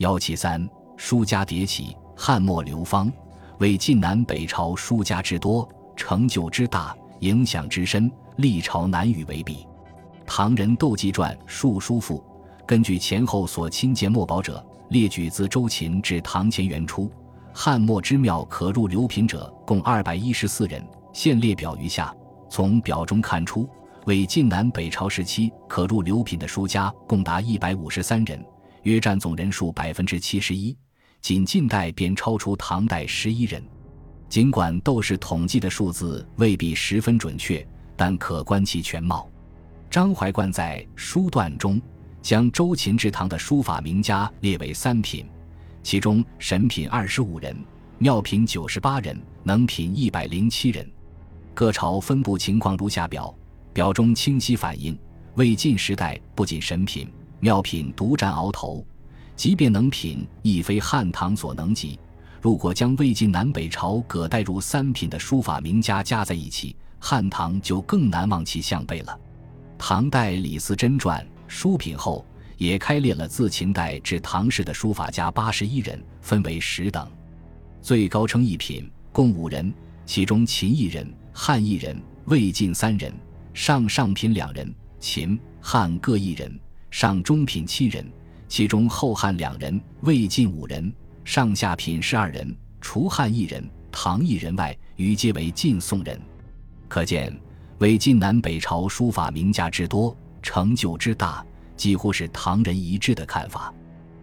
幺七三，书家迭起，汉末流芳，为晋南北朝书家之多，成就之大，影响之深，历朝难与为比。唐人窦记传《述书赋》，根据前后所亲见墨宝者，列举自周秦至唐前元初，汉末之庙可入流品者共二百一十四人，现列表于下。从表中看出，为晋南北朝时期可入流品的书家共达一百五十三人。约占总人数百分之七十一，仅近代便超出唐代十一人。尽管窦氏统计的数字未必十分准确，但可观其全貌。张怀灌在《书段》中将周秦至唐的书法名家列为三品，其中神品二十五人，妙品九十八人，能品一百零七人。各朝分布情况如下表，表中清晰反映魏晋时代不仅神品。妙品独占鳌头，即便能品，亦非汉唐所能及。如果将魏晋南北朝葛代入三品的书法名家加在一起，汉唐就更难望其项背了。唐代李嗣珍传书品后，也开列了自秦代至唐时的书法家八十一人，分为十等，最高称一品，共五人，其中秦一人，汉一人，魏晋三人，上上品两人，秦汉各一人。上中品七人，其中后汉两人，魏晋五人；上下品十二人，除汉一人、唐一人外，余皆为晋宋人。可见，魏晋南北朝书法名家之多，成就之大，几乎是唐人一致的看法。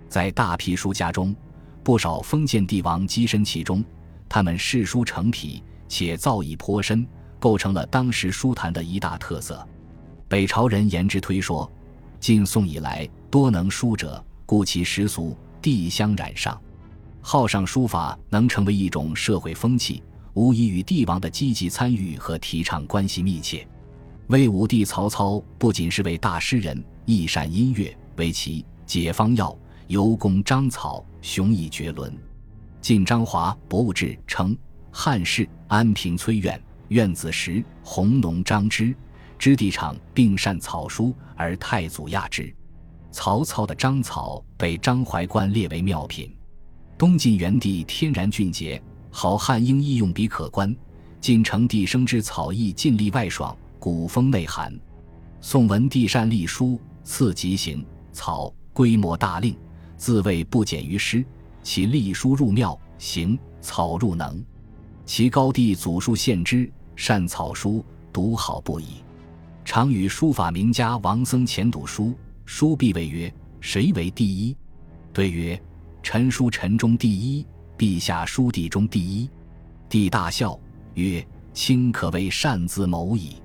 在大批书家中，不少封建帝王跻身其中，他们嗜书成癖，且造诣颇深，构成了当时书坛的一大特色。北朝人言之推说。晋宋以来，多能书者，故其时俗地相染上。好上书法能成为一种社会风气，无疑与帝王的积极参与和提倡关系密切。魏武帝曹操不仅是位大诗人，亦善音乐，为其解方药，尤工章草，雄逸绝伦。晋张华《博物志》称：汉室安平崔苑，苑子时弘农张之。知地场并善草书，而太祖亚之。曹操的章草被张怀灌列为妙品。东晋元帝天然俊杰，好汉应意用笔可观。晋成帝生之草意尽力外爽，古风内涵。宋文帝善隶书，次极行草，规模大令，自谓不减于诗。其隶书入妙，行草入能。其高帝祖述献之，善草书，读好不已。常与书法名家王僧虔赌书，书必谓曰：“谁为第一？”对曰：“臣书臣中第一，陛下书地中第一。”帝大笑曰：“卿可谓擅自谋矣。”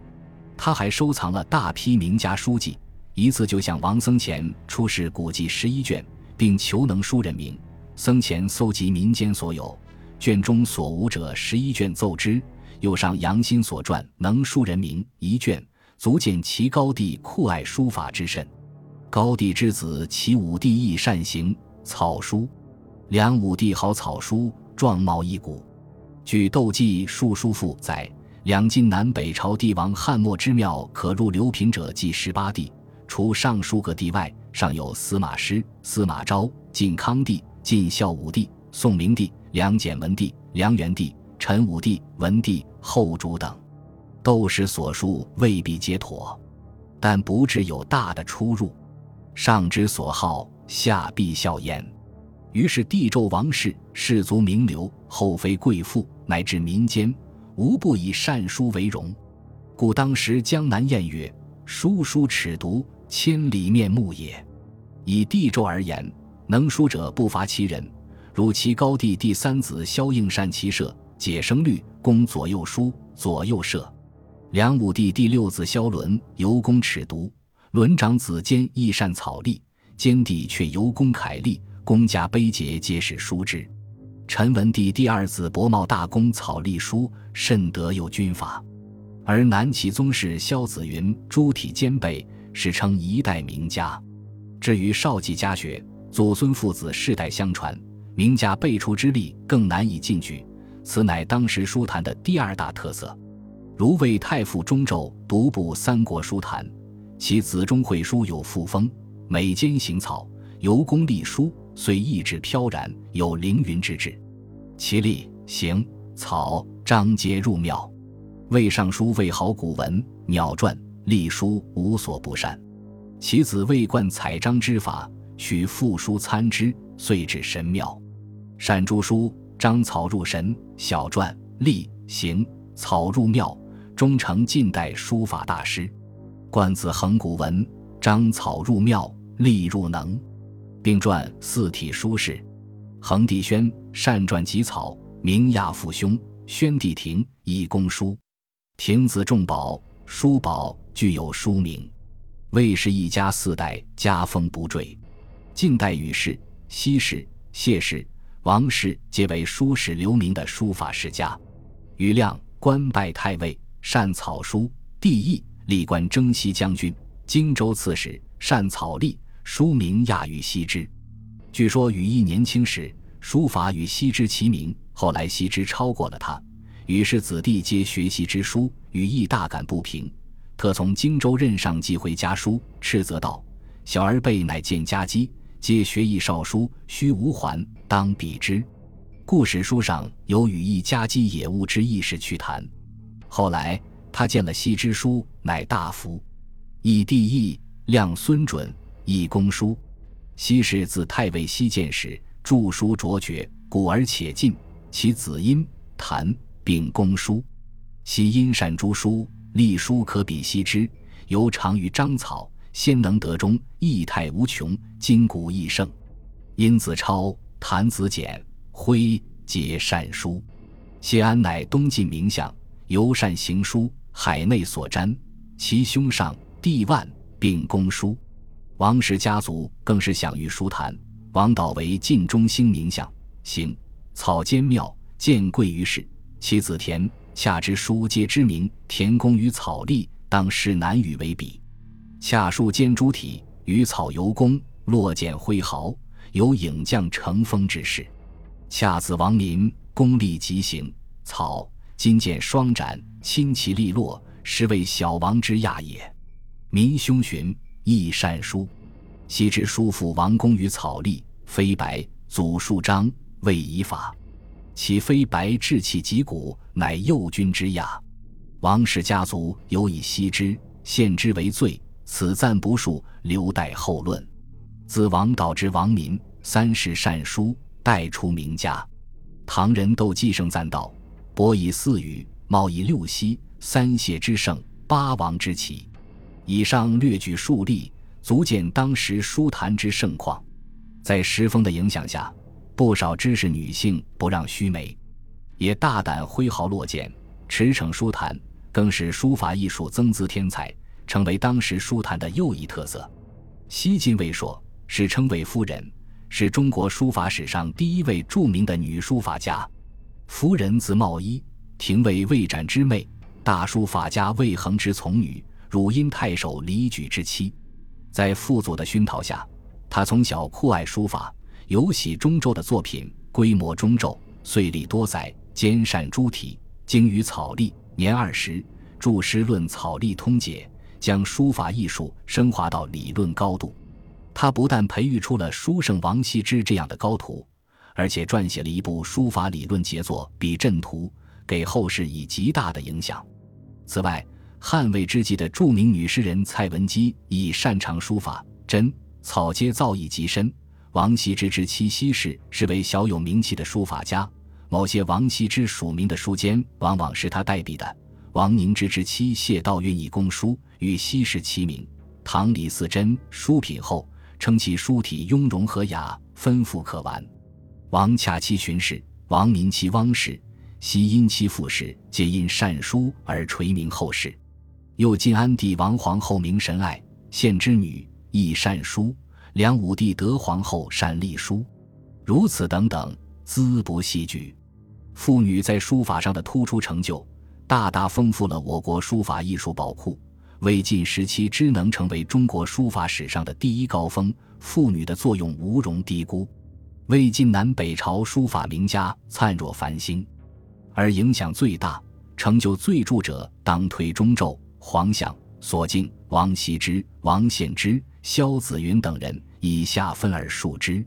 他还收藏了大批名家书籍，一次就向王僧虔出示古籍十一卷，并求能书人名。僧虔搜集民间所有卷中所无者十一卷奏之，又上杨新所传能书人名一卷。足见其高帝酷爱书法之甚。高帝之子齐武帝亦善行草书，梁武帝好草书，状貌一古。据《窦记述书赋》载，两晋南北朝帝王汉末之庙可入流品者计十八帝，除上书各地外，尚有司马师、司马昭、晋康帝、晋孝武帝、宋明帝、梁简文帝、梁元帝、陈武帝、文帝、后主等。窦氏所述未必皆妥，但不致有大的出入。上之所好，下必效焉。于是帝纣王室士族名流、后妃贵妇乃至民间，无不以善书为荣。故当时江南谚曰：“书书尺牍，千里面目也。”以帝纣而言，能书者不乏其人，如其高帝第三子萧应善骑射，解生律，攻左右书，左右射。梁武帝第六子萧伦尤工尺牍，伦长子坚亦善草隶，坚帝却尤工楷隶，公家碑碣皆是书之。陈文帝第二子伯茂大公草隶书，甚得有军法。而南齐宗室萧子云诸体兼备，史称一代名家。至于少季家学，祖孙父子世代相传，名家辈出之力更难以进举，此乃当时书坛的第二大特色。如魏太傅钟胄独步三国书坛，其子钟会书有赋风，每兼行草，尤工隶书，虽意志飘然，有凌云之志。其立、行、草、章皆入庙。魏尚书魏好古文、鸟传、隶书无所不善。其子魏冠采章之法，取赋书参之，遂至神庙。善诸书，章草入神。小篆、隶、行、草入庙，终成近代书法大师。冠子横古文，章草入庙，隶入能，并撰四体书事。恒帝宣善撰集草，名亚父兄。宣帝庭以公书，亭子重宝，书宝具有书名。魏氏一家四代家风不坠。近代禹氏、西氏、谢氏。王氏皆为书史留名的书法世家。余亮官拜太尉，善草书，帝义历官征西将军、荆州刺史，善草隶，书名亚于羲之。据说禹义年轻时书法与羲之齐名，后来羲之超过了他，于是子弟皆学习之书，禹义大感不平，特从荆州任上寄回家书，斥责道：“小儿辈乃见家基。”皆学艺少书，须无还，当比之。故史书上有羽翼家鸡野物之意事趣谈。后来他见了羲之书，乃大服。以帝义亮孙准，以公书。羲氏自太尉西见时，著书卓绝，古而且近。其子殷谭并公书。羲因善诸书，隶书可比羲之，尤长于章草。先能得中，意态无穷，筋骨益盛。殷子超、谭子简、徽皆善书。谢安乃东晋名相，尤善行书，海内所瞻。其兄上弟万并公书。王氏家族更是享誉书坛。王导为晋中兴名相，行草兼妙，见贵于世。其子田恰之书皆知名，田公与草隶，当视难与为比。恰书兼诸体，与草尤工，落简挥毫，有影将乘风之势。恰子王民，功力极行，草今见双斩，亲其利落，实为小王之亚也。民兄寻亦善书，昔之叔父王公于草隶，飞白，祖数章，未以法。其飞白志气极古，乃右军之亚。王氏家族尤以羲之、献之为最。此赞不数，留待后论。自王导之王民，三世善书，代出名家。唐人窦继胜赞道：“博以四语，茂以六溪，三谢之盛，八王之奇。”以上略举数例，足见当时书坛之盛况。在时风的影响下，不少知识女性不让须眉，也大胆挥毫落剑，驰骋书坛，更使书法艺术增姿添彩。成为当时书坛的又一特色。西晋魏硕史称魏夫人，是中国书法史上第一位著名的女书法家。夫人字茂一，廷尉魏展之妹，大书法家魏恒之从女，汝阴太守李举之妻。在父祖的熏陶下，他从小酷爱书法，尤喜中州的作品，规模中皱，岁历多载，兼善诸体，精于草隶。年二十，著诗论草隶通解。将书法艺术升华到理论高度，他不但培育出了书圣王羲之这样的高徒，而且撰写了一部书法理论杰作《笔阵图》，给后世以极大的影响。此外，汉魏之际的著名女诗人蔡文姬亦擅长书法，真草皆造诣极深。王羲之之妻奚氏是位小有名气的书法家，某些王羲之署名的书笺往往是他代笔的。王凝之之妻谢道韫以供书。与西氏齐名，唐李嗣珍书品后称其书体雍容和雅，丰富可玩。王洽妻荀氏、王民妻汪氏、西因妻傅氏，皆因善书而垂名后世。又晋安帝王皇后名神爱，献之女亦善书；梁武帝德皇后善隶书，如此等等，资不细举。妇女在书法上的突出成就，大大丰富了我国书法艺术宝库。魏晋时期之能成为中国书法史上的第一高峰，妇女的作用无容低估。魏晋南北朝书法名家灿若繁星，而影响最大、成就最著者，当推中胄、黄想、索敬、王羲之、王献之、萧子云等人，以下分而述之。